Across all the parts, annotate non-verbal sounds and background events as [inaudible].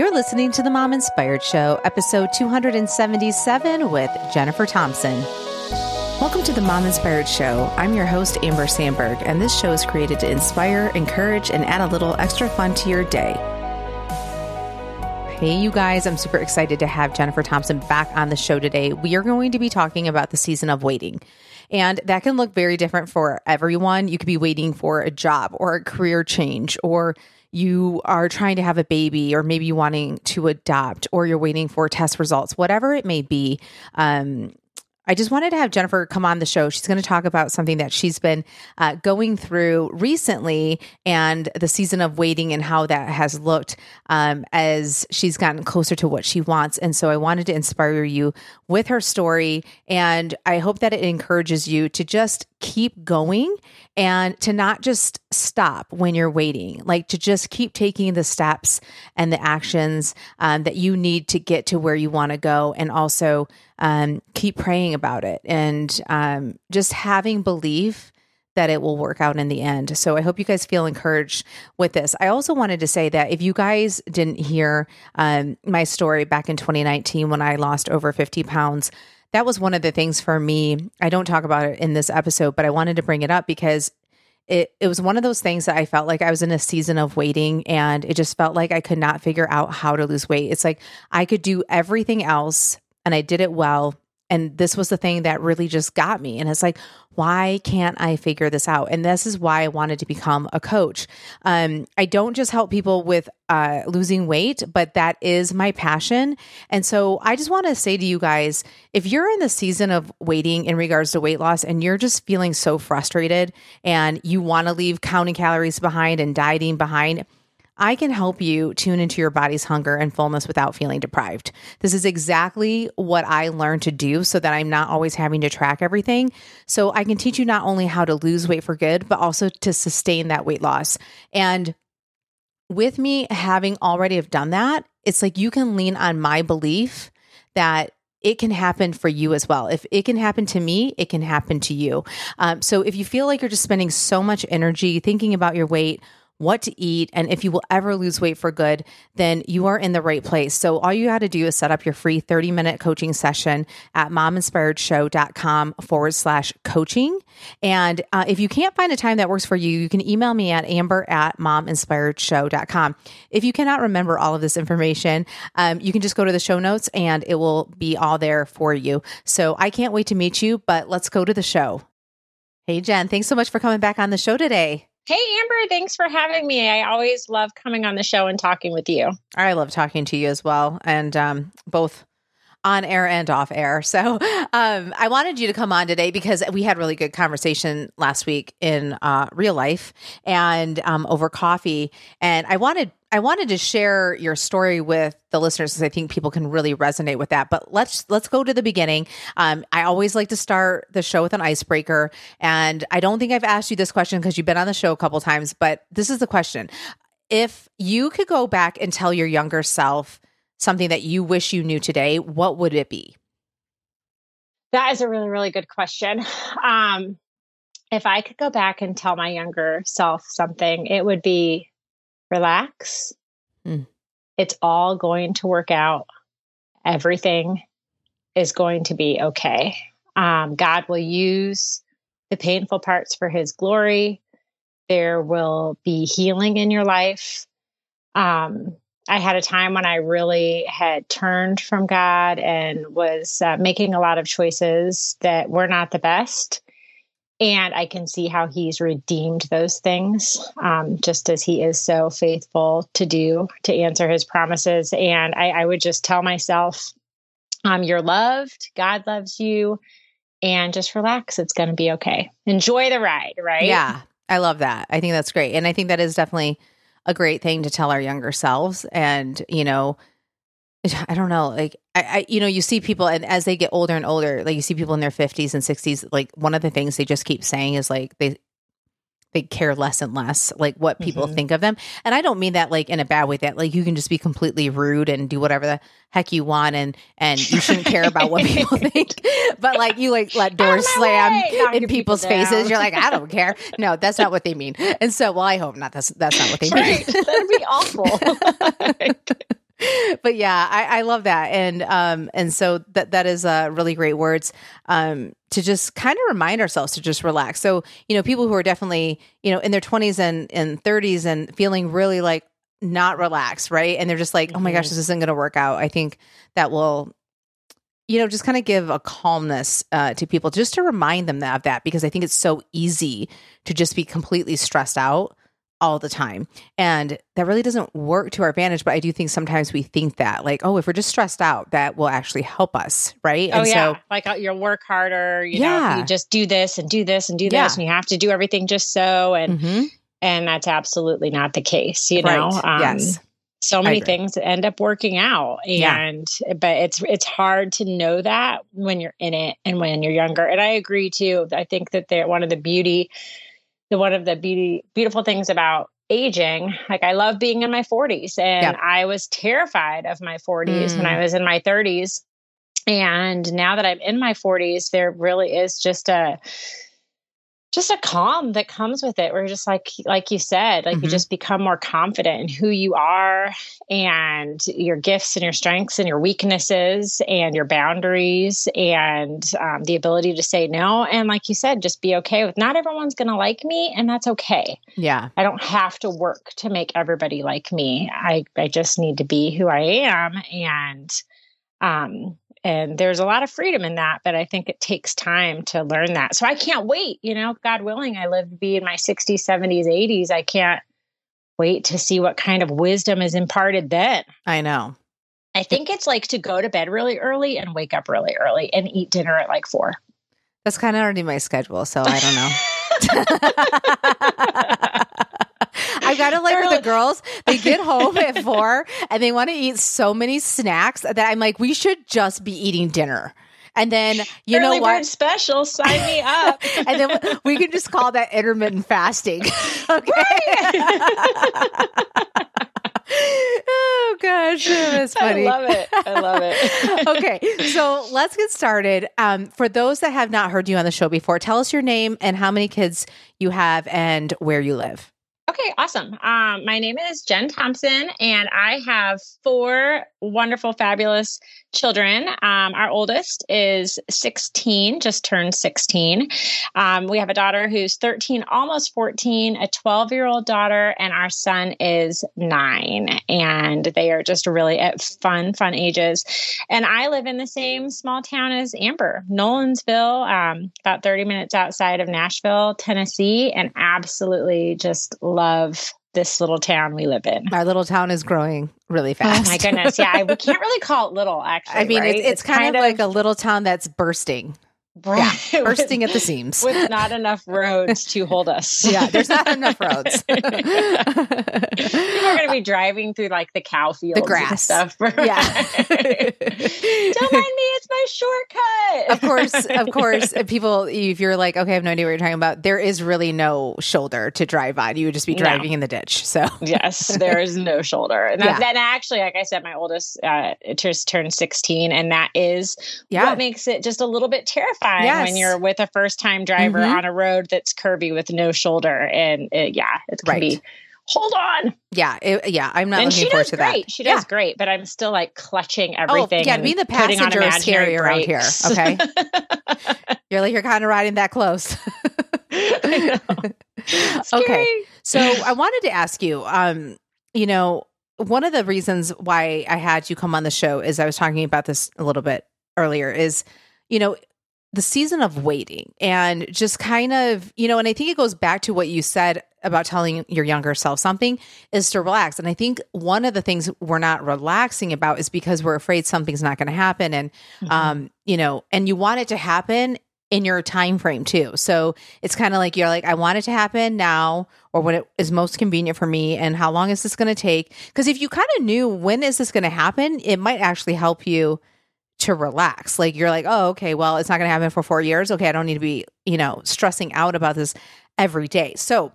You're listening to the Mom Inspired Show, episode 277 with Jennifer Thompson. Welcome to the Mom Inspired Show. I'm your host, Amber Sandberg, and this show is created to inspire, encourage, and add a little extra fun to your day. Hey, you guys, I'm super excited to have Jennifer Thompson back on the show today. We are going to be talking about the season of waiting. And that can look very different for everyone. You could be waiting for a job or a career change, or you are trying to have a baby, or maybe wanting to adopt, or you're waiting for test results, whatever it may be. Um, I just wanted to have Jennifer come on the show. She's going to talk about something that she's been uh, going through recently and the season of waiting and how that has looked um, as she's gotten closer to what she wants. And so I wanted to inspire you with her story. And I hope that it encourages you to just keep going and to not just stop when you're waiting, like to just keep taking the steps and the actions um, that you need to get to where you want to go. And also, um, keep praying about it and um, just having belief that it will work out in the end. So I hope you guys feel encouraged with this. I also wanted to say that if you guys didn't hear um, my story back in 2019 when I lost over 50 pounds, that was one of the things for me. I don't talk about it in this episode, but I wanted to bring it up because it it was one of those things that I felt like I was in a season of waiting and it just felt like I could not figure out how to lose weight. It's like I could do everything else and I did it well. And this was the thing that really just got me. And it's like, why can't I figure this out? And this is why I wanted to become a coach. Um, I don't just help people with uh, losing weight, but that is my passion. And so I just want to say to you guys if you're in the season of waiting in regards to weight loss and you're just feeling so frustrated and you want to leave counting calories behind and dieting behind, I can help you tune into your body's hunger and fullness without feeling deprived. This is exactly what I learned to do so that I'm not always having to track everything. So I can teach you not only how to lose weight for good, but also to sustain that weight loss. And with me having already have done that, it's like you can lean on my belief that it can happen for you as well. If it can happen to me, it can happen to you. Um, so if you feel like you're just spending so much energy thinking about your weight, what to eat, and if you will ever lose weight for good, then you are in the right place. So all you got to do is set up your free 30 minute coaching session at mominspiredshow.com forward slash coaching. And uh, if you can't find a time that works for you, you can email me at amber at mominspiredshow.com. If you cannot remember all of this information, um, you can just go to the show notes and it will be all there for you. So I can't wait to meet you, but let's go to the show. Hey, Jen, thanks so much for coming back on the show today. Hey, Amber, thanks for having me. I always love coming on the show and talking with you. I love talking to you as well, and um, both on air and off air. [laughs] So um, I wanted you to come on today because we had really good conversation last week in uh, real life and um, over coffee, and I wanted I wanted to share your story with the listeners because I think people can really resonate with that. But let's let's go to the beginning. Um, I always like to start the show with an icebreaker, and I don't think I've asked you this question because you've been on the show a couple times. But this is the question: If you could go back and tell your younger self something that you wish you knew today, what would it be? That is a really really good question. Um, if I could go back and tell my younger self something, it would be relax. Mm. It's all going to work out. Everything is going to be okay. Um, God will use the painful parts for his glory. There will be healing in your life. Um, I had a time when I really had turned from God and was uh, making a lot of choices that were not the best and I can see how he's redeemed those things, um, just as he is so faithful to do to answer his promises. And I, I would just tell myself, um, "You're loved. God loves you." And just relax. It's going to be okay. Enjoy the ride, right? Yeah, I love that. I think that's great. And I think that is definitely a great thing to tell our younger selves. And, you know, [sighs] I don't know, like I, I, you know, you see people, and as they get older and older, like you see people in their fifties and sixties, like one of the things they just keep saying is like they they care less and less like what people mm-hmm. think of them. And i don't mean that like in a bad way that like you can just be completely rude and do whatever the heck you want and and you shouldn't care about what [laughs] people think. [laughs] But like you like let doors slam in people's people faces you're like i don't care. [laughs] No that's not what they mean. And so well i hope not. That's that's not what they mean. That'd be awful [laughs] but yeah, I, I, love that, and um, and so that that is uh, really great words um, to just kind of remind ourselves to just relax. So you know, people who are definitely you know in their twenties and and thirties and feeling really like not relaxed, right? And they're just like, oh my gosh, mm-hmm. this isn't going to work out. I think that will you know, just kind of give a calmness uh, to people just to remind them of that because I think it's so easy to just be completely stressed out all the time. And that really doesn't work to our advantage. But I do think sometimes we think that, like, oh, if we're just stressed out, that will actually help us. Right. Oh, and yeah. So, like uh, you'll work harder. You yeah. know, you just do this and do this and do this, yeah. and you have to do everything just so. And, mm-hmm. and that's absolutely not the case, you right. know? Um, yes so many things end up working out and yeah. but it's it's hard to know that when you're in it and when you're younger and i agree too i think that they're one of the beauty the one of the beauty beautiful things about aging like i love being in my 40s and yeah. i was terrified of my 40s mm. when i mm. was in my 30s and now that i'm in my 40s there really is just a just a calm that comes with it. We're just like, like you said, like mm-hmm. you just become more confident in who you are and your gifts and your strengths and your weaknesses and your boundaries and um, the ability to say no. And like you said, just be okay with not everyone's going to like me, and that's okay. Yeah, I don't have to work to make everybody like me. I I just need to be who I am and um and there's a lot of freedom in that but i think it takes time to learn that. So i can't wait you know god willing i live to be in my 60s 70s 80s i can't wait to see what kind of wisdom is imparted then. I know. I think it's like to go to bed really early and wake up really early and eat dinner at like four. That's kind of already my schedule so i don't know [laughs] [laughs] Got to [laughs] like with the girls. They get [laughs] home at four and they want to eat so many snacks that I'm like, we should just be eating dinner. And then you Early know what? Special, sign me up. [laughs] and then we can just call that intermittent fasting. okay. oh gosh, that's funny. I love it. I love it. okay, so let's get started. Um, for those that have not heard you on the show before, tell us your name and how many kids you have and where you live. Okay, awesome. Um, my name is Jen Thompson, and I have four wonderful, fabulous children. Um, our oldest is 16, just turned 16. Um, we have a daughter who's 13, almost 14, a 12 year old daughter, and our son is nine. And they are just really at fun, fun ages. And I live in the same small town as Amber, Nolensville, um, about 30 minutes outside of Nashville, Tennessee, and absolutely just love this little town we live in. Our little town is growing really fast. Oh my goodness. Yeah. we [laughs] can't really call it little, actually. I mean, right? it's, it's, it's, kind, kind of, of like a little town that's bursting. Yeah, [laughs] bursting at the seams. With not enough roads to hold us. [laughs] yeah, there's not enough [laughs] roads. We're going to be driving through like the cow fields the grass. stuff. yeah. Don't mind me, it's my shortcut. of course, of course, people, if you're like, okay, I have no idea what you're talking about, there is really no shoulder to drive on. You would just be driving no. in the ditch. So, yes, there is no shoulder. And yeah. then actually, like I said, my oldest uh, just turned 16, and that is yeah. what makes it just a little bit terrifying terrifying yes. when you're with a first time driver mm-hmm. on a road that's curvy with no shoulder. And it, yeah, it can right. be hold on. Yeah, it, yeah, I'm not and looking forward to great. that. She does yeah. great, but I'm still like clutching everything. Oh, yeah, being the passenger is scary around here. Okay, [laughs] you're like you're kind of riding that close. [laughs] [laughs] okay, so I wanted to ask you, um, you know, one of the reasons why I had you come on the show is I was talking about this a little bit earlier. Is you know the season of waiting and just kind of, you know, and I think it goes back to what you said about telling your younger self something is to relax. And I think one of the things we're not relaxing about is because we're afraid something's not going to happen. And, mm-hmm. um, you know, and you want it to happen in your time frame too. So it's kind of like you're like, I want it to happen now or when it is most convenient for me and how long is this going to take? Because if you kind of knew when is this going to happen, it might actually help you to relax. Like you're like, oh, okay, well, it's not going to happen for four years. Okay, I don't need to be, you know, stressing out about this every day. So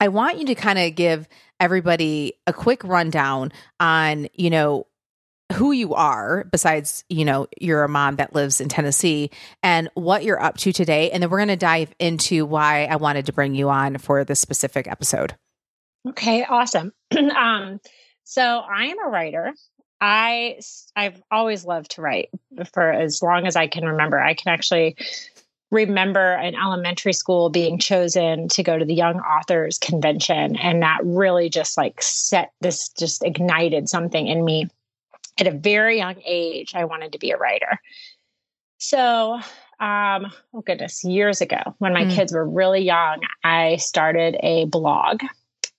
I want you to kind of give everybody a quick rundown on, you know, who you are besides, you know, you're a mom that lives in Tennessee and what you're up to today. And then we're going to dive into why I wanted to bring you on for this specific episode. Okay, awesome. [clears throat] um, so I am a writer. I I've always loved to write for as long as I can remember. I can actually remember in elementary school being chosen to go to the young authors convention and that really just like set this just ignited something in me at a very young age i wanted to be a writer so um oh goodness years ago when my mm. kids were really young i started a blog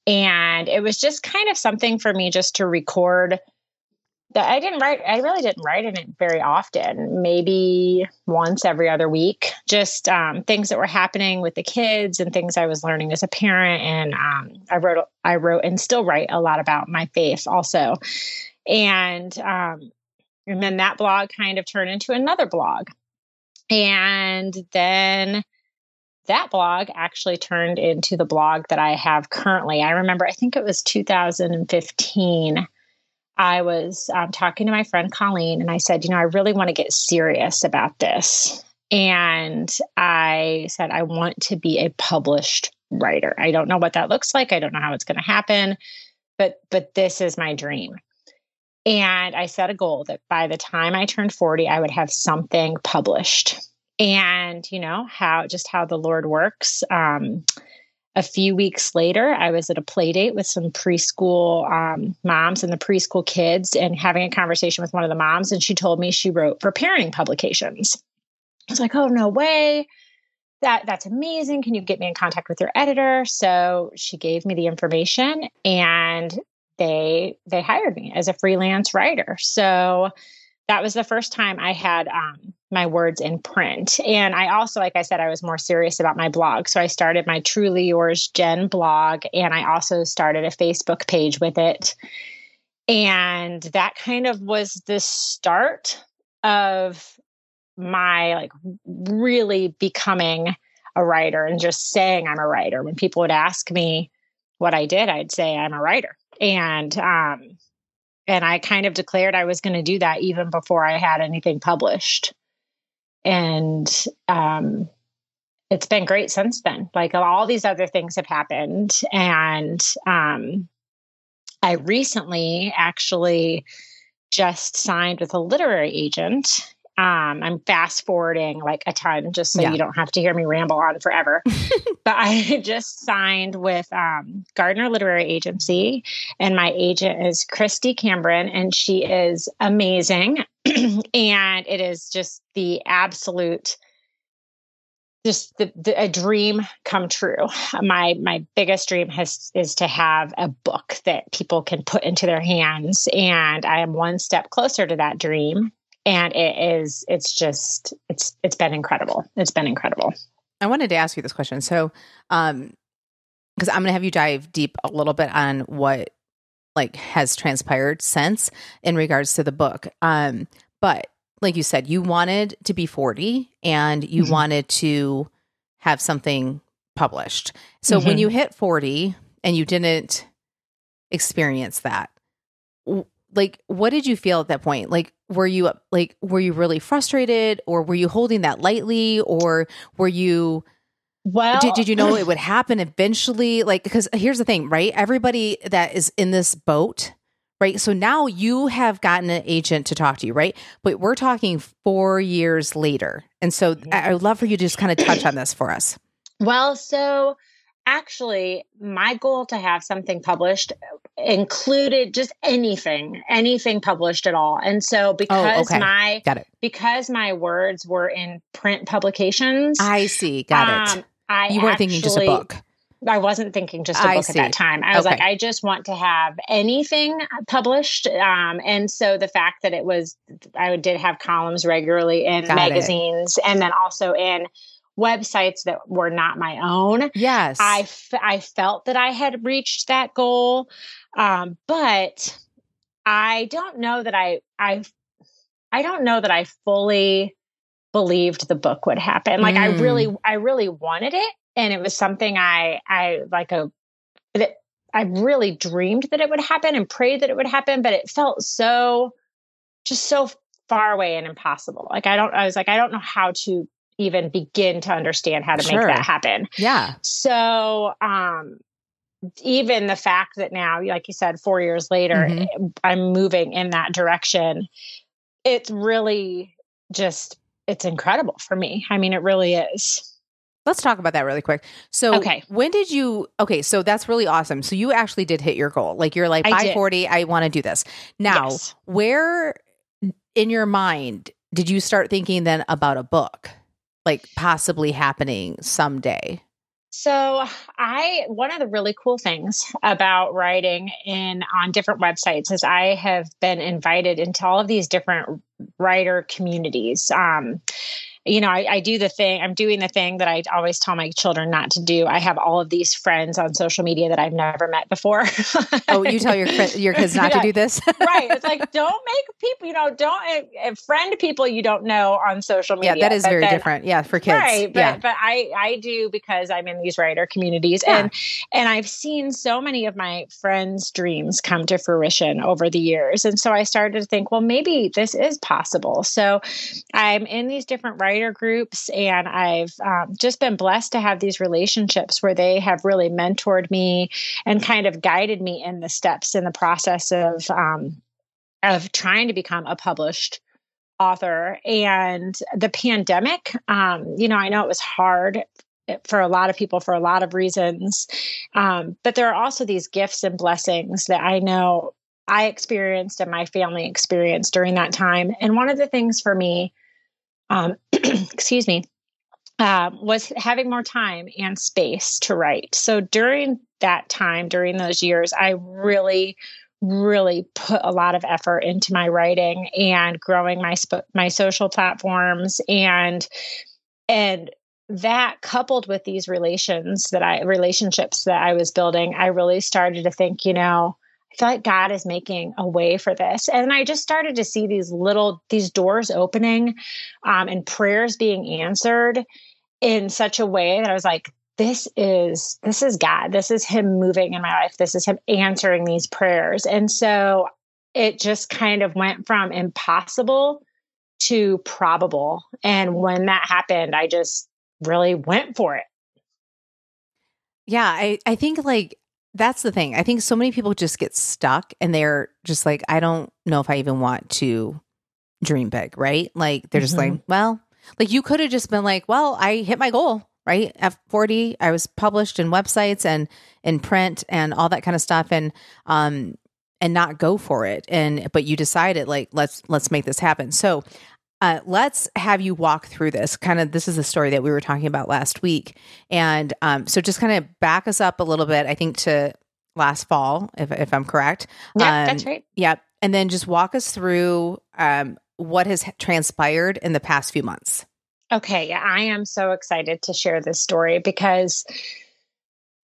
and it was just kind of something for me just to record I didn't write, I really didn't write in it very often, maybe once every other week, just um, things that were happening with the kids and things I was learning as a parent. And um, I wrote, I wrote and still write a lot about my faith also. And, um, and then that blog kind of turned into another blog. And then that blog actually turned into the blog that I have currently. I remember, I think it was 2015 I was um, talking to my friend Colleen and I said, you know, I really want to get serious about this. And I said, I want to be a published writer. I don't know what that looks like. I don't know how it's going to happen, but but this is my dream. And I set a goal that by the time I turned 40, I would have something published. And you know how just how the Lord works. Um, a few weeks later, I was at a play date with some preschool um, moms and the preschool kids and having a conversation with one of the moms. And she told me she wrote for parenting publications. I was like, oh, no way. That, that's amazing. Can you get me in contact with your editor? So she gave me the information and they they hired me as a freelance writer. So that was the first time I had um, my words in print. And I also, like I said, I was more serious about my blog. So I started my Truly Yours Jen blog, and I also started a Facebook page with it. And that kind of was the start of my like really becoming a writer and just saying I'm a writer. When people would ask me what I did, I'd say I'm a writer. And um, and I kind of declared I was going to do that even before I had anything published. And um, it's been great since then. Like all these other things have happened. And um, I recently actually just signed with a literary agent um, I'm fast forwarding like a ton just so yeah. you don't have to hear me ramble on forever. [laughs] but I [laughs] just signed with um, Gardner Literary Agency, and my agent is Christy Cameron, and she is amazing. [clears throat] and it is just the absolute just the, the, a dream come true. My my biggest dream has is to have a book that people can put into their hands, and I am one step closer to that dream and it is it's just it's it's been incredible. It's been incredible. I wanted to ask you this question. So um because i'm going to have you dive deep a little bit on what like has transpired since in regards to the book. Um but like you said you wanted to be 40 and you mm-hmm. wanted to have something published. So mm-hmm. when you hit 40 and you didn't experience that like what did you feel at that point? Like were you like were you really frustrated or were you holding that lightly or were you well did, did you know [laughs] it would happen eventually? Like because here's the thing right? Everybody that is in this boat right? So now you have gotten an agent to talk to you right? But we're talking four years later. And so. I, I would love for you to just kind of touch on this for us. Well so actually my goal to have something published included just anything anything published at all and so oh, because oh, okay. my got it because my words were in print publications i see got um, it i you weren't actually, thinking just a book I wasn't thinking just a book at that time. I was okay. like, I just want to have anything published. Um, and so the fact that it was, I did have columns regularly in Got magazines it. and then also in websites that were not my own. Yes. I, f- I felt that I had reached that goal. Um, but I don't know that I, I, I don't know that I fully believed the book would happen. Like mm. I really, mm. I really wanted it. And it was something I, I like a, that I really dreamed that it would happen and prayed that it would happen, but it felt so, just so far away and impossible. Like I don't, I was like, I don't know how to even begin to understand how to sure. make that happen. Yeah. So, um, even the fact that now, like you said, four years later, mm-hmm. I'm moving in that direction, it's really just, it's incredible for me. I mean, it really is. Let's talk about that really quick. So, okay. when did you? Okay, so that's really awesome. So you actually did hit your goal. Like you're like by 40, I want to do this. Now, yes. where in your mind did you start thinking then about a book, like possibly happening someday? So, I one of the really cool things about writing in on different websites is I have been invited into all of these different writer communities. Um, you know, I, I, do the thing, I'm doing the thing that I always tell my children not to do. I have all of these friends on social media that I've never met before. [laughs] oh, you tell your your kids not yeah. to do this? [laughs] right. It's like, don't make people, you know, don't uh, friend people you don't know on social media. Yeah, that is but very then, different. Yeah, for kids. Right. But, yeah. but I, I do because I'm in these writer communities. Yeah. And, and I've seen so many of my friends' dreams come to fruition over the years. And so I started to think, well, maybe this is possible. So I'm in these different writer writer groups, and I've um, just been blessed to have these relationships where they have really mentored me and kind of guided me in the steps in the process of um, of trying to become a published author. And the pandemic, um, you know, I know it was hard for a lot of people for a lot of reasons. Um, but there are also these gifts and blessings that I know I experienced and my family experienced during that time. And one of the things for me um, [clears throat] excuse me, uh, was having more time and space to write. So during that time, during those years, I really, really put a lot of effort into my writing and growing my sp- my social platforms and and that coupled with these relations that I relationships that I was building, I really started to think, you know, I feel like God is making a way for this. And I just started to see these little, these doors opening um, and prayers being answered in such a way that I was like, this is this is God. This is him moving in my life. This is him answering these prayers. And so it just kind of went from impossible to probable. And when that happened, I just really went for it. Yeah, I I think like that's the thing. I think so many people just get stuck and they're just like, I don't know if I even want to dream big, right? Like they're mm-hmm. just like, mm-hmm. well, like you could have just been like, well, I hit my goal, right? At 40, I was published in websites and in print and all that kind of stuff and um and not go for it. And but you decided like let's let's make this happen. So uh, let's have you walk through this. Kind of, this is a story that we were talking about last week, and um, so just kind of back us up a little bit. I think to last fall, if if I'm correct. Yeah, um, that's right. Yep, yeah. and then just walk us through um, what has transpired in the past few months. Okay, yeah, I am so excited to share this story because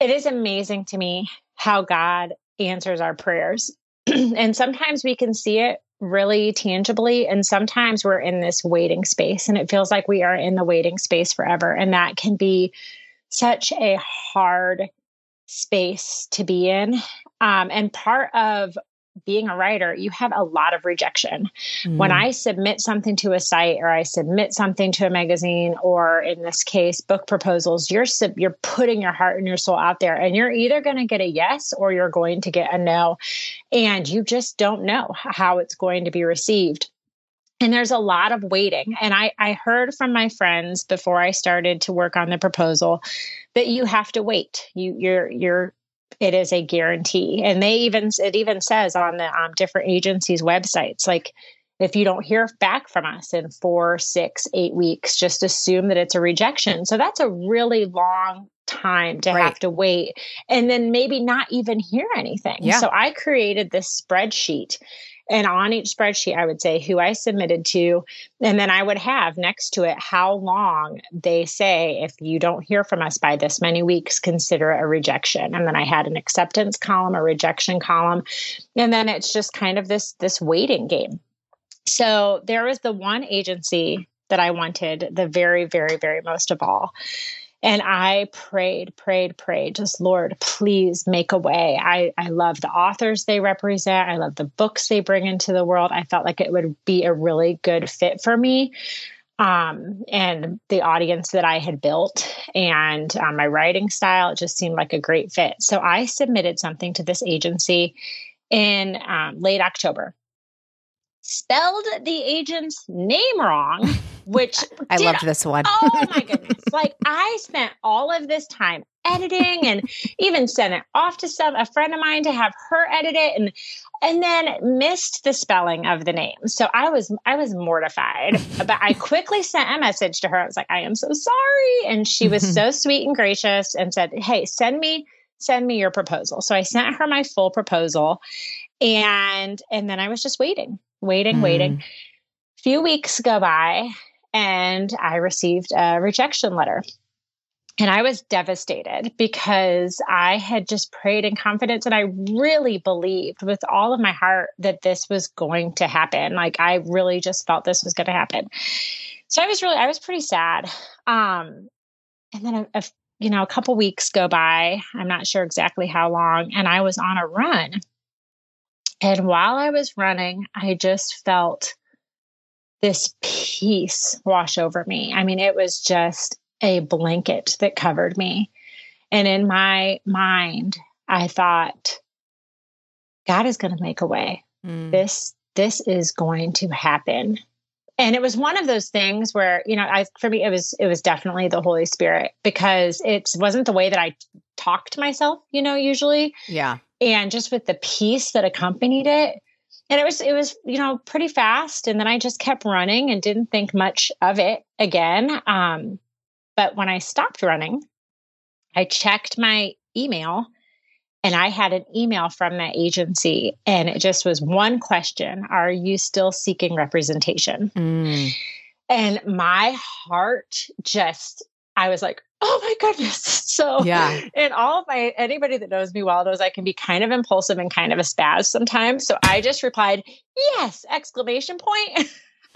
it is amazing to me how God answers our prayers. [clears throat] and sometimes we can see it really tangibly. And sometimes we're in this waiting space and it feels like we are in the waiting space forever. And that can be such a hard space to be in. Um, and part of being a writer, you have a lot of rejection. Mm. When I submit something to a site or I submit something to a magazine or in this case book proposals, you're sub- you're putting your heart and your soul out there and you're either going to get a yes or you're going to get a no and you just don't know how it's going to be received and there's a lot of waiting and I, I heard from my friends before i started to work on the proposal that you have to wait you you're you're it is a guarantee and they even it even says on the um, different agencies websites like if you don't hear back from us in four six eight weeks just assume that it's a rejection so that's a really long time to right. have to wait and then maybe not even hear anything yeah. so i created this spreadsheet and on each spreadsheet, I would say who I submitted to. And then I would have next to it how long they say, if you don't hear from us by this many weeks, consider a rejection. And then I had an acceptance column, a rejection column. And then it's just kind of this, this waiting game. So there was the one agency that I wanted the very, very, very most of all. And I prayed, prayed, prayed, just Lord, please make a way. I, I love the authors they represent. I love the books they bring into the world. I felt like it would be a really good fit for me. um, and the audience that I had built and um, my writing style. It just seemed like a great fit. So I submitted something to this agency in um, late October. Spelled the agent's name wrong, [laughs] which I loved this one. oh my [laughs] goodness. Like I spent all of this time editing and even sent it off to some a friend of mine to have her edit it and and then missed the spelling of the name. So I was I was mortified. but I [laughs] quickly sent a message to her. I was like, I am so sorry. And she was so sweet and gracious and said, Hey, send me send me your proposal. So I sent her my full proposal and and then I was just waiting, waiting, mm. waiting. A few weeks go by and I received a rejection letter. And I was devastated because I had just prayed in confidence and I really believed with all of my heart that this was going to happen. Like I really just felt this was going to happen. So I was really, I was pretty sad. Um, and then a, a you know, a couple weeks go by. I'm not sure exactly how long, and I was on a run. And while I was running, I just felt this peace wash over me. I mean, it was just a blanket that covered me. And in my mind, I thought, God is going to make a way. Mm. This this is going to happen. And it was one of those things where, you know, I for me it was it was definitely the Holy Spirit because it wasn't the way that I talk to myself, you know, usually. Yeah. And just with the peace that accompanied it, and it was it was you know pretty fast. And then i just kept running and didn't think much of it again. Um, but when i stopped running i checked my email and i had an email from that agency and it just was one question are you still seeking representation? Mm. and my heart just i was like oh my goodness. [laughs] So yeah. And all of my anybody that knows me well knows I can be kind of impulsive and kind of a spaz sometimes. So I just replied, yes, exclamation point. [laughs]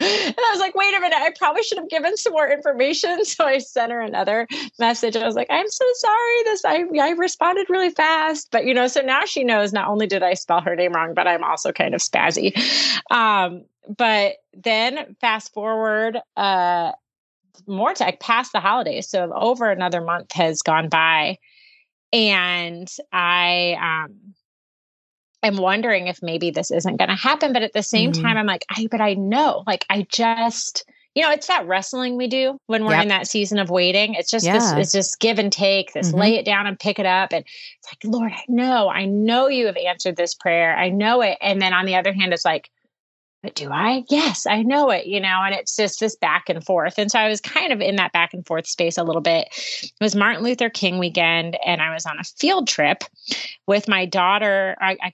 and I was like, wait a minute, I probably should have given some more information. [laughs] So I sent her another message. I was like, I'm so sorry. This I I responded really fast. But you know, so now she knows not only did I spell her name wrong, but I'm also kind of spazzy. Um, but then fast forward uh more tech past the holidays. So over another month has gone by. And I um I'm wondering if maybe this isn't going to happen. But at the same mm-hmm. time, I'm like, I, but I know, like, I just, you know, it's that wrestling we do when we're yep. in that season of waiting. It's just yeah. this, it's just give and take, this mm-hmm. lay it down and pick it up. And it's like, Lord, I know, I know you have answered this prayer. I know it. And then on the other hand, it's like, but do I? Yes, I know it, you know, and it's just this back and forth. And so I was kind of in that back and forth space a little bit. It was Martin Luther King weekend, and I was on a field trip with my daughter. I, I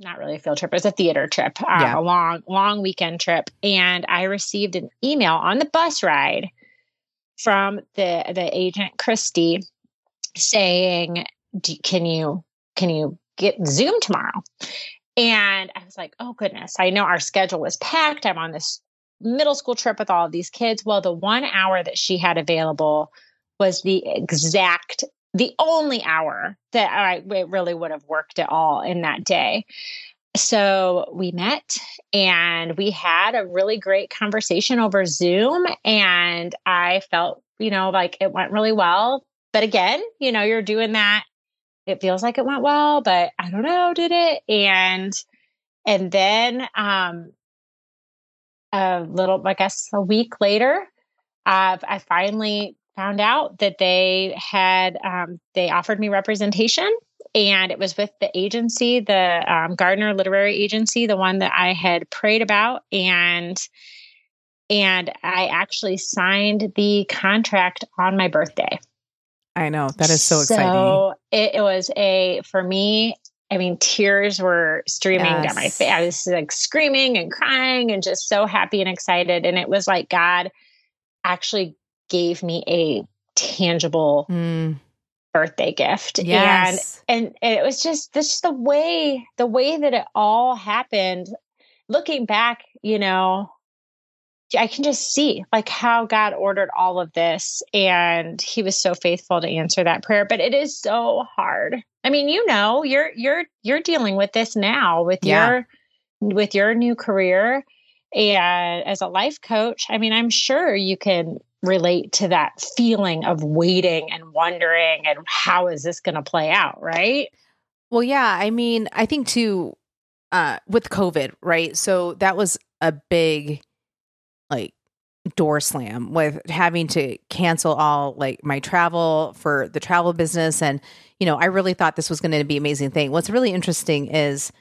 not really a field trip, it was a theater trip, uh, yeah. a long, long weekend trip. And I received an email on the bus ride from the the agent Christy saying, "Can you can you get Zoom tomorrow?" And I was like, oh goodness, I know our schedule was packed. I'm on this middle school trip with all of these kids. Well, the one hour that she had available was the exact, the only hour that I really would have worked at all in that day. So we met and we had a really great conversation over Zoom. And I felt, you know, like it went really well. But again, you know, you're doing that it feels like it went well, but I don't know, did it? And and then um a little, I guess a week later, uh, I finally found out that they had um, they offered me representation and it was with the agency the um, gardner literary agency the one that i had prayed about and and i actually signed the contract on my birthday I know. That is so exciting. So it, it was a, for me, I mean, tears were streaming yes. down my face. I was like screaming and crying and just so happy and excited. And it was like God actually gave me a tangible mm. birthday gift. Yes. And, and it was just this the way, the way that it all happened. Looking back, you know, I can just see like how God ordered all of this and he was so faithful to answer that prayer but it is so hard. I mean, you know, you're you're you're dealing with this now with yeah. your with your new career And as a life coach, I mean, I'm sure you can relate to that feeling of waiting and wondering and how is this going to play out, right? Well, yeah. I mean, I think too, uh, with COVID, right? So that was a big, like, door slam with having to cancel all like my travel for the travel business and you know i really thought this was going to be an amazing thing what's really interesting is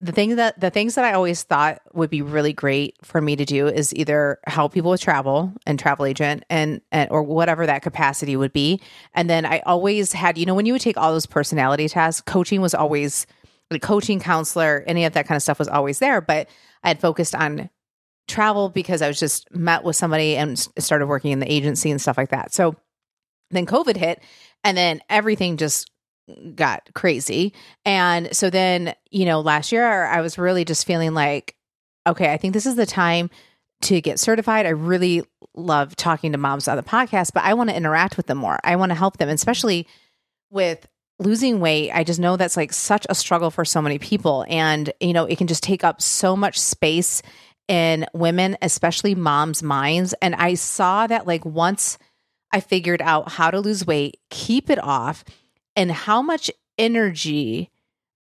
the thing that the things that I always thought would be really great for me to do is either help people with travel and travel agent and, and or whatever that capacity would be. And then I always had, you know, when you would take all those personality tests, coaching was always like coaching counselor, any of that kind of stuff was always there. But I had focused on travel because I was just met with somebody and started working in the agency and stuff like that. So then COVID hit and then everything just got crazy. And so then, you know, last year I was really just feeling like, okay, I think this is the time to get certified. I really love talking to moms on the podcast, but I want to interact with them more. I want to help them, especially with losing weight. I just know that's like such a struggle for so many people. And, you know, it can just take up so much space in women, especially moms' minds. And I saw that like once I figured out how to lose weight, keep it off, and how much energy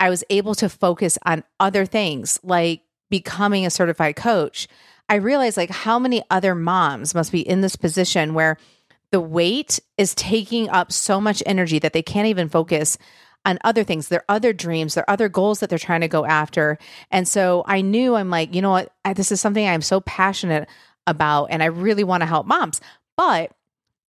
I was able to focus on other things like becoming a certified coach, I realized like how many other moms must be in this position where the weight is taking up so much energy that they can't even focus on other things, their other dreams, their other goals that they're trying to go after. And so I knew I'm like, you know what? I, this is something I'm so passionate about and I really want to help moms. But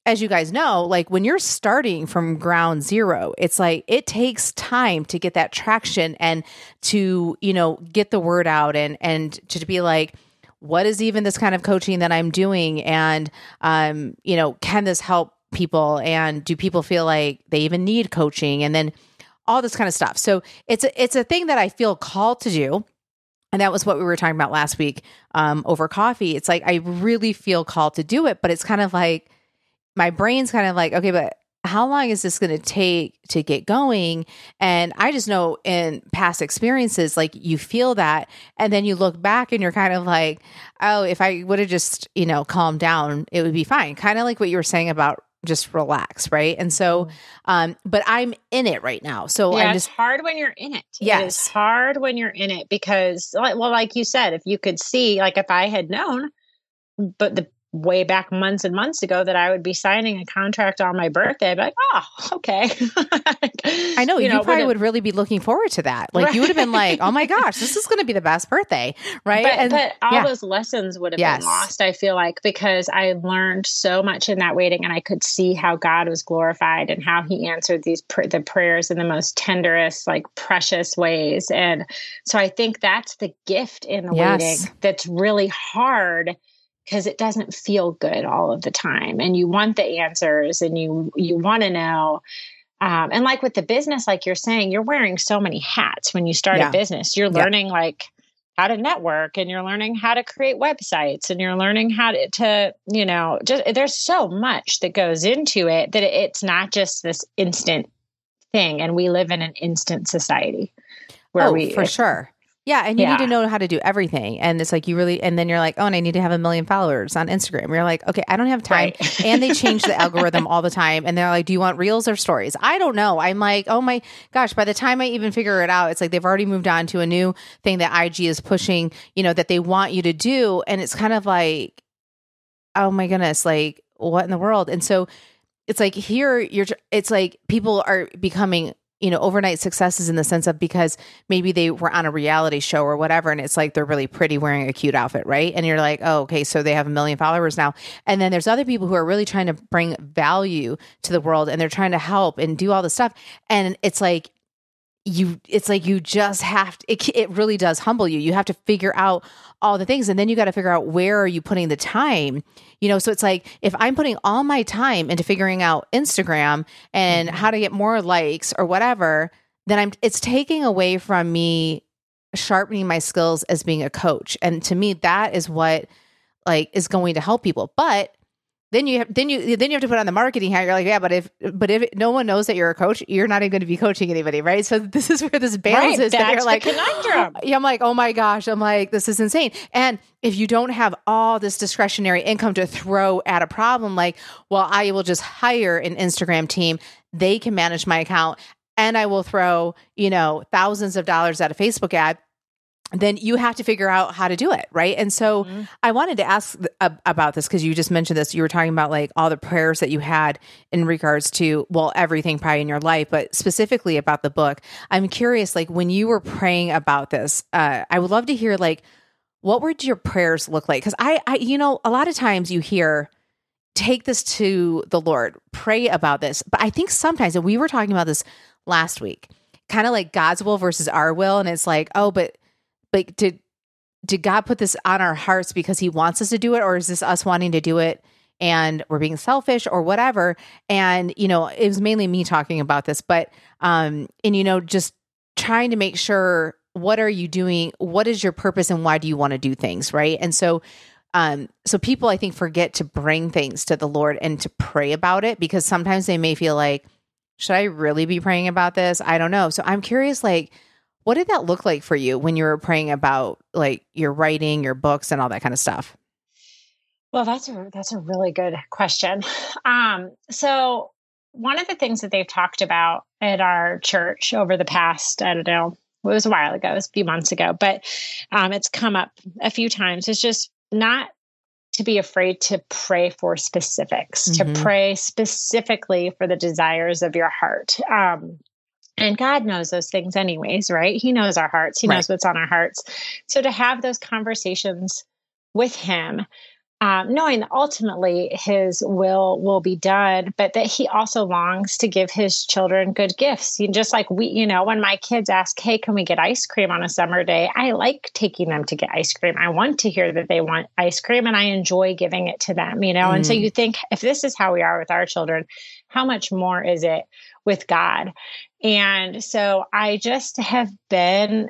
as you guys know, like when you're starting from ground zero, it's like it takes time to get that traction and to, you know, get the word out and and to be like, what is even this kind of coaching that I'm doing? And um, you know, can this help people? And do people feel like they even need coaching? And then all this kind of stuff. So it's a it's a thing that I feel called to do. And that was what we were talking about last week um, over coffee. It's like I really feel called to do it, but it's kind of like my brain's kind of like, okay, but how long is this going to take to get going? And I just know in past experiences, like you feel that. And then you look back and you're kind of like, oh, if I would have just, you know, calmed down, it would be fine. Kind of like what you were saying about just relax, right? And so, mm-hmm. um, but I'm in it right now. So yeah, I'm just it's hard when you're in it. Yes. It's hard when you're in it because, well, like you said, if you could see, like if I had known, but the way back months and months ago that I would be signing a contract on my birthday. I'd be like, oh, okay. [laughs] I know you, you know, probably would really be looking forward to that. Like right. you would have been like, oh my gosh, this is going to be the best birthday, right? But, and, but all yeah. those lessons would have yes. been lost. I feel like because I learned so much in that waiting, and I could see how God was glorified and how He answered these pr- the prayers in the most tenderest, like precious ways. And so I think that's the gift in the yes. waiting that's really hard because it doesn't feel good all of the time and you want the answers and you you want to know um, and like with the business like you're saying you're wearing so many hats when you start yeah. a business you're learning yeah. like how to network and you're learning how to create websites and you're learning how to, to you know just there's so much that goes into it that it's not just this instant thing and we live in an instant society where oh, we for sure yeah, and you yeah. need to know how to do everything. And it's like you really, and then you're like, oh, and I need to have a million followers on Instagram. You're like, okay, I don't have time. Right. [laughs] and they change the algorithm all the time. And they're like, do you want reels or stories? I don't know. I'm like, oh my gosh, by the time I even figure it out, it's like they've already moved on to a new thing that IG is pushing, you know, that they want you to do. And it's kind of like, oh my goodness, like what in the world? And so it's like here, you're, it's like people are becoming you know, overnight successes in the sense of because maybe they were on a reality show or whatever, and it's like they're really pretty wearing a cute outfit, right? And you're like, oh, okay, so they have a million followers now. And then there's other people who are really trying to bring value to the world and they're trying to help and do all this stuff. And it's like, you it's like you just have to it, it really does humble you. You have to figure out all the things and then you got to figure out where are you putting the time you know? So it's like if i'm putting all my time into figuring out instagram and mm-hmm. how to get more likes or whatever then i'm it's taking away from me sharpening my skills as being a coach. And to me that is what like is going to help people. But then you have then you then you have to put on the marketing hat. You're like, yeah, but if but if no one knows that you're a coach, you're not even going to be coaching anybody, right? So [laughs] this is where this balance right, is. That you're like [gasps] conundrum. Yeah, I'm like, oh my gosh, I'm like, this is insane. And if you don't have all this discretionary income to throw at a problem, like, well, I will just hire an Instagram team. They can manage my account, and I will throw you know thousands of dollars at a Facebook ad then you have to figure out how to do it right? And so mm-hmm. i wanted to ask about this because you just mentioned this. You were talking about like all the prayers that you had in regards to well everything probably in your life but specifically about the book. I'm curious like when you were praying about this uh, i would love to hear like what would your prayers look like? Because I, I you know a lot of times you hear take this to the lord pray about this. But i think sometimes and we were talking about this last week kind of like god's will versus our will and it's like oh but like did did God put this on our hearts because he wants us to do it or is this us wanting to do it and we're being selfish or whatever? And you know it was mainly me talking about this but um and you know just trying to make sure what are you doing? What is your purpose and why do you want to do things right? And so um so people i think forget to bring things to the lord and to pray about it because sometimes they may feel like should i really be praying about this? I don't know. So i'm curious like what did that look like for you when you were praying about like your writing, your books, and all that kind of stuff? Well, that's a that's a really good question. Um, so one of the things that they've talked about at our church over the past, I don't know, it was a while ago, it was a few months ago, but um, it's come up a few times. It's just not to be afraid to pray for specifics, mm-hmm. to pray specifically for the desires of your heart. Um, and God knows those things, anyways, right? He knows our hearts, He right. knows what's on our hearts. So to have those conversations with Him, um, knowing that ultimately His will will be done, but that He also longs to give His children good gifts. You just like we, you know, when my kids ask, "Hey, can we get ice cream on a summer day?" I like taking them to get ice cream. I want to hear that they want ice cream, and I enjoy giving it to them. You know, mm. and so mm. you think if this is how we are with our children, how much more is it with God? And so I just have been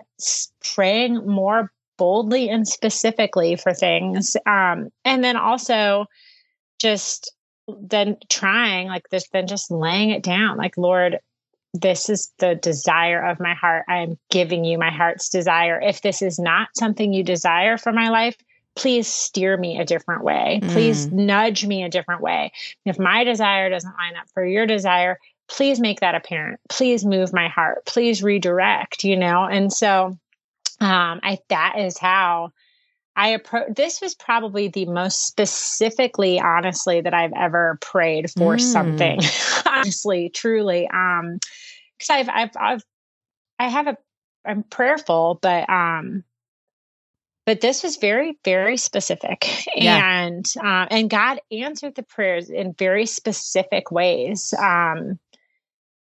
praying more boldly and specifically for things. Um, and then also just then trying like this, then just laying it down like, Lord, this is the desire of my heart. I am giving you my heart's desire. If this is not something you desire for my life, please steer me a different way. Please mm. nudge me a different way. If my desire doesn't line up for your desire, please make that apparent. Please move my heart. Please redirect, you know? And so um, I that is how I approach this was probably the most specifically, honestly, that I've ever prayed for mm. something. [laughs] honestly, truly. Um, because I've I've I've I have a I'm prayerful, but um but this was very very specific [laughs] yeah. and uh, and god answered the prayers in very specific ways um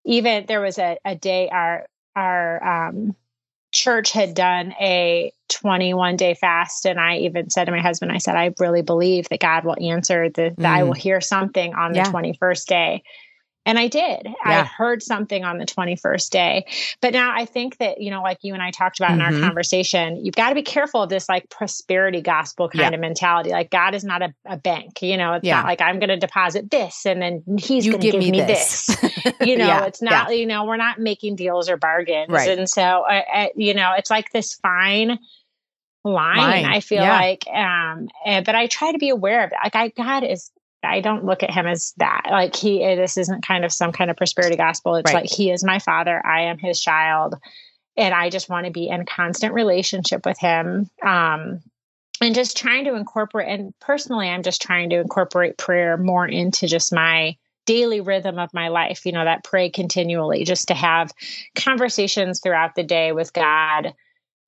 even there was a, a day our our um, church had done a 21 day fast and i even said to my husband i said i really believe that god will answer the, that mm. i will hear something on the yeah. 21st day and I did. Yeah. I heard something on the 21st day. But now I think that, you know, like you and I talked about mm-hmm. in our mm-hmm. conversation, you've got to be careful of this like prosperity gospel kind yeah. of mentality. Like God is not a, a bank, you know, it's yeah. not like I'm going to deposit this and then he's going to give, me this. this. [laughs] you know, it's not, you know, we're not making deals or bargains. Right. And so, uh, uh, you know, it's like this fine line, line. I feel like, um, and, but I try to be aware of it. Like I, God is I don't look at him as that. Like he, this isn't kind of some kind of prosperity gospel. It's right. like he is my father. I am his child, and I just want to be in constant relationship with him. Um, and just trying to incorporate. And personally, I'm just trying to incorporate prayer more into just my daily rhythm of my life. You know, that pray continually, just to have conversations throughout the day with God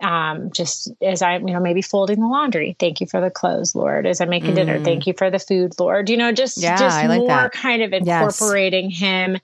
um, just as I'm, you know, maybe folding the laundry. Thank you for the clothes, Lord. As I'm making mm. dinner, thank you for the food, Lord. You know, just yeah, just like more that. kind of incorporating yes. Him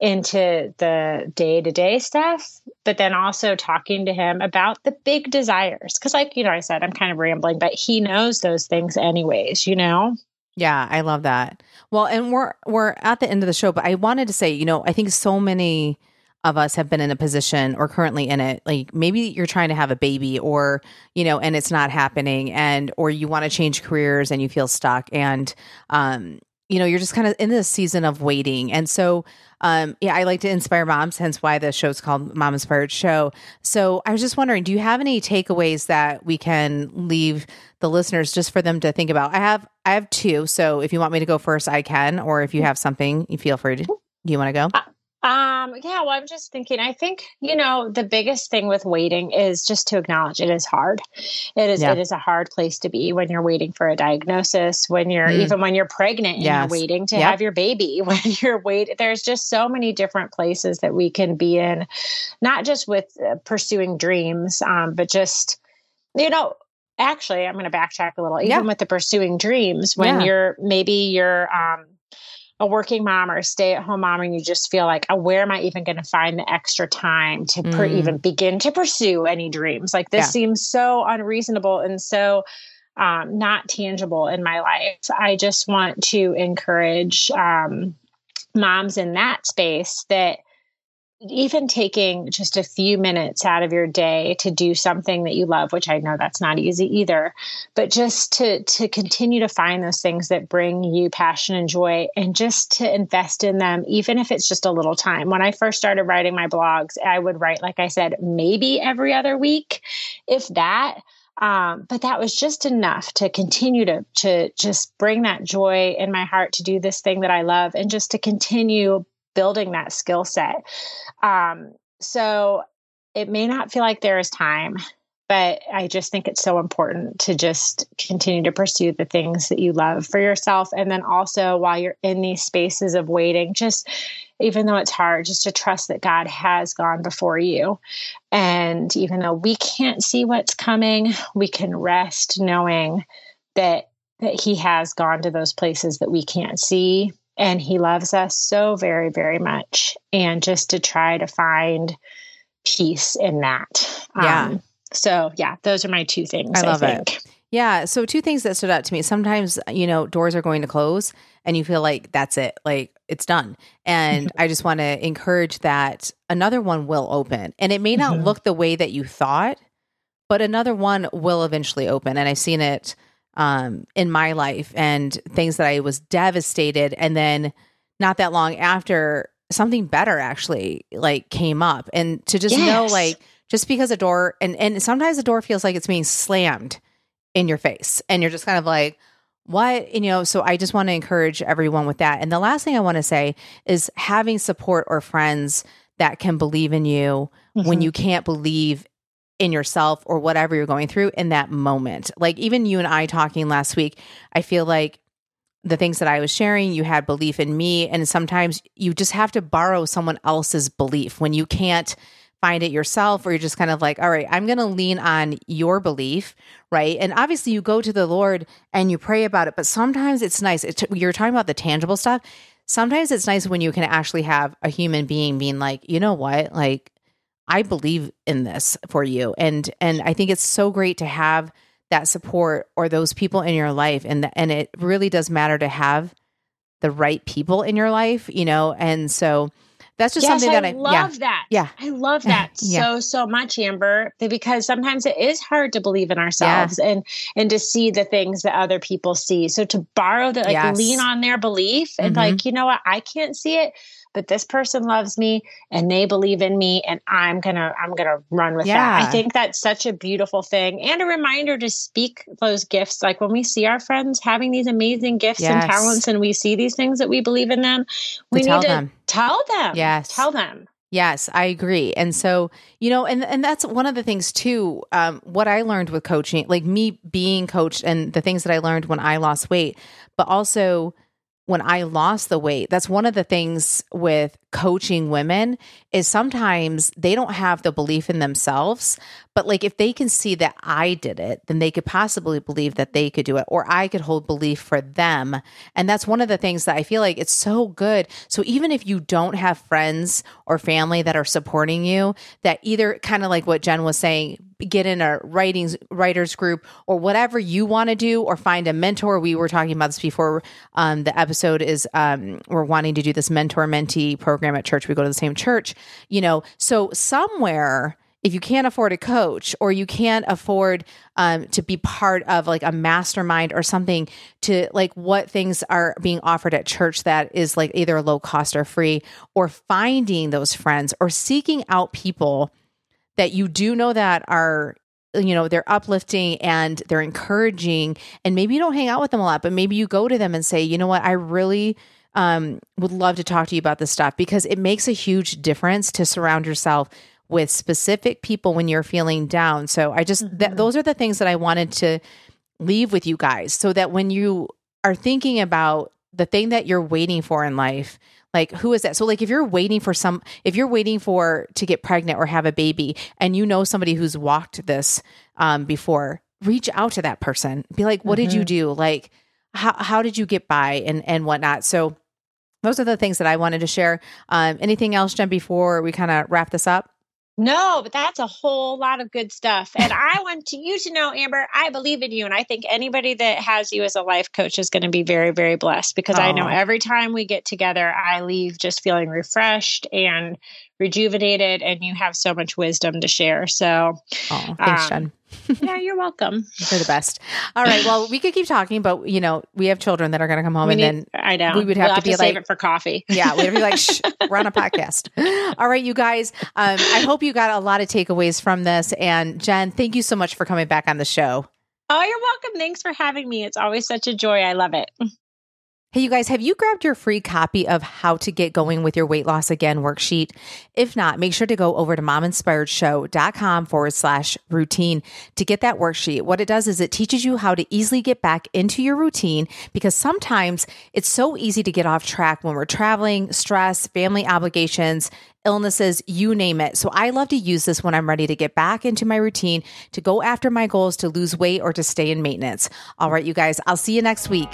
into the day to day stuff, but then also talking to Him about the big desires. Because, like you know, I said I'm kind of rambling, but He knows those things anyways. You know. Yeah, I love that. Well, and we're we're at the end of the show, but I wanted to say, you know, I think so many of us have been in a position or currently in it like maybe you're trying to have a baby or you know and it's not happening and or you want to change careers and you feel stuck and um you know, you're just kind of in this season of waiting. And so, um, yeah, I like to inspire moms, hence why the show's called Mom Inspired Show. So I was just wondering, do you have any takeaways that we can leave the listeners just for them to think about? I have, I have two. So if you want me to go first, I can, or if you have something, you feel free to, do you want to go? Um, yeah, well, I'm just thinking, I think, you know, the biggest thing with waiting is just to acknowledge it is hard. It is, yeah. it is a hard place to be when you're waiting for a diagnosis, when you're, mm. even when you're pregnant and yes. you're waiting to yep. have your baby, [laughs] when you're waiting, there's just so many different places that we can be in, not just with uh, pursuing dreams, um, but just, you know, actually, I'm going to backtrack a little, even yeah. with the pursuing dreams, when yeah. you're, maybe you're, um, a working mom or a stay at home mom and you just feel like, oh, where am I even going to find the extra time to per- mm. even begin to pursue any dreams? Like this yeah. seems so unreasonable and so um, not tangible in my life. I just want to encourage um, moms in that space that even taking just a few minutes out of your day to do something that you love which i know that's not easy either but just to to continue to find those things that bring you passion and joy and just to invest in them even if it's just a little time. When i first started writing my blogs i would write like i said maybe every other week if that. Um, but that was just enough to continue to to just bring that joy in my heart to do this thing that I love and just to continue building that skill set. Um, so it may not feel like there is time, but I just think it's so important to just continue to pursue the things that you love for yourself. And then also while you're in these spaces of waiting, just even though it's hard, just to trust that God has gone before you. And even though we can't see what's coming, we can rest knowing that that he has gone to those places that we can't see and he loves us so very very much. And just to try to find peace in that. Yeah. Um, so yeah those are my two things i love I it. yeah so two things that stood out to me. Sometimes you know doors are going to close and you feel like that's it like it's done. And i just want to encourage that another one will open. And it may not mm-hmm. look the way that you thought but another one will eventually open. And i've seen it um, in my life and things that I was devastated. And then not that long after, something better actually like came up. And to just yes. know, like, just because a door and and sometimes the door feels like it's being slammed in your face, and you're just kind of like, what you know so i just want to encourage everyone with that and the last thing i want to say is having support or friends that can believe in you mm-hmm. when you can't believe in yourself or whatever you're going through in that moment. Like even you and I talking last week, I feel like the things that I was sharing, you had belief in me. And sometimes you just have to borrow someone else's belief when you can't find it yourself, or you're just kind of like, all right, I'm going to lean on your belief. Right. And obviously, you go to the Lord and you pray about it. But sometimes it's nice. It's, you're talking about the tangible stuff. Sometimes it's nice when you can actually have a human being being like, you know what? Like, I believe in this for you. And and I think it's so great to have that support or those people in your life and the, and it really does matter to have the right people in your life, you know. And so that's just yes, something that I, I love yeah, that. Yeah. I love that yeah. so, so much, Amber, because sometimes it is hard to believe in ourselves yeah. and, and to see the things that other people see. So to borrow that, like yes. lean on their belief and mm-hmm. like, you know what, I can't see it, but this person loves me and they believe in me and I'm going to I'm going to run with yeah. that. I think that's such a beautiful thing and a reminder to speak those gifts like when we see our friends having these amazing gifts yes. and talents and we see these things that we believe in them, we need to them. tell them. Yes. Tell them. Yes, I agree. And so, you know, and and that's one of the things too. Um, what I learned with coaching, like me being coached, and the things that I learned when I lost weight, but also when I lost the weight, that's one of the things with coaching women is sometimes they don't have the belief in themselves, but like if they can see that I did it, then they could possibly believe that they could do it or I could hold belief for them. And that's one of the things that I feel like it's so good. So even if you don't have friends or family that are supporting you, that either kind of like what Jen was saying, get in a writing writers group or whatever you want to do or find a mentor. We were talking about this before um, the episode is um, we're wanting to do this mentor mentee program at church. We go to the same church, you know. So somewhere if you can't afford a coach or you can't afford um, to be part of like a mastermind or something to like what things are being offered at church that is like either low cost or free or finding those friends or seeking out people that you do know that are you know they're uplifting and they're encouraging and maybe you don't hang out with them a lot but maybe you go to them and say you know what i really um, would love to talk to you about this stuff because it makes a huge difference to surround yourself with specific people when you're feeling down. So I just mm-hmm. th- those are the things that I wanted to leave with you guys so that when you are thinking about the thing that you're waiting for in life, like who is that? So like if you're waiting for some if you're waiting for to get pregnant or have a baby and you know somebody who's walked this um before, reach out to that person. Be like, what mm-hmm. did you mm-hmm. do? Like how how did you get by and and whatnot? So those are the things that I wanted to share. Um, anything else, Jen, before we kind of wrap this up? No, but that's a whole lot of good stuff. And I want to, you to know, Amber, I believe in you. And I think anybody that has you as a life coach is going to be very, very blessed because I know every time we get together, I leave just feeling refreshed and rejuvenated, and you have so much wisdom to share. So, oh, thanks, um, Jen. [laughs] yeah, you're welcome. You're the best. All right. Well, we could keep talking, but you know, we have children that are going to come home, we and need, then I know we would have we'll to be to like, save it for coffee. [laughs] yeah, we'd be like, Shh, [laughs] we're on a podcast. All right, you guys. Um, I hope you got a lot of takeaways from this. And Jen, thank you so much for coming back on the show. Oh, you're welcome. Thanks for having me. It's always such a joy. I love it. Hey, you guys, have you grabbed your free copy of How to Get Going with Your Weight Loss Again worksheet? If not, make sure to go over to mominspiredshow.com forward slash routine to get that worksheet. What it does is it teaches you how to easily get back into your routine because sometimes it's so easy to get off track when we're traveling, stress, family obligations, illnesses, you name it. So I love to use this when I'm ready to get back into my routine, to go after my goals, to lose weight, or to stay in maintenance. All right, you guys, I'll see you next week.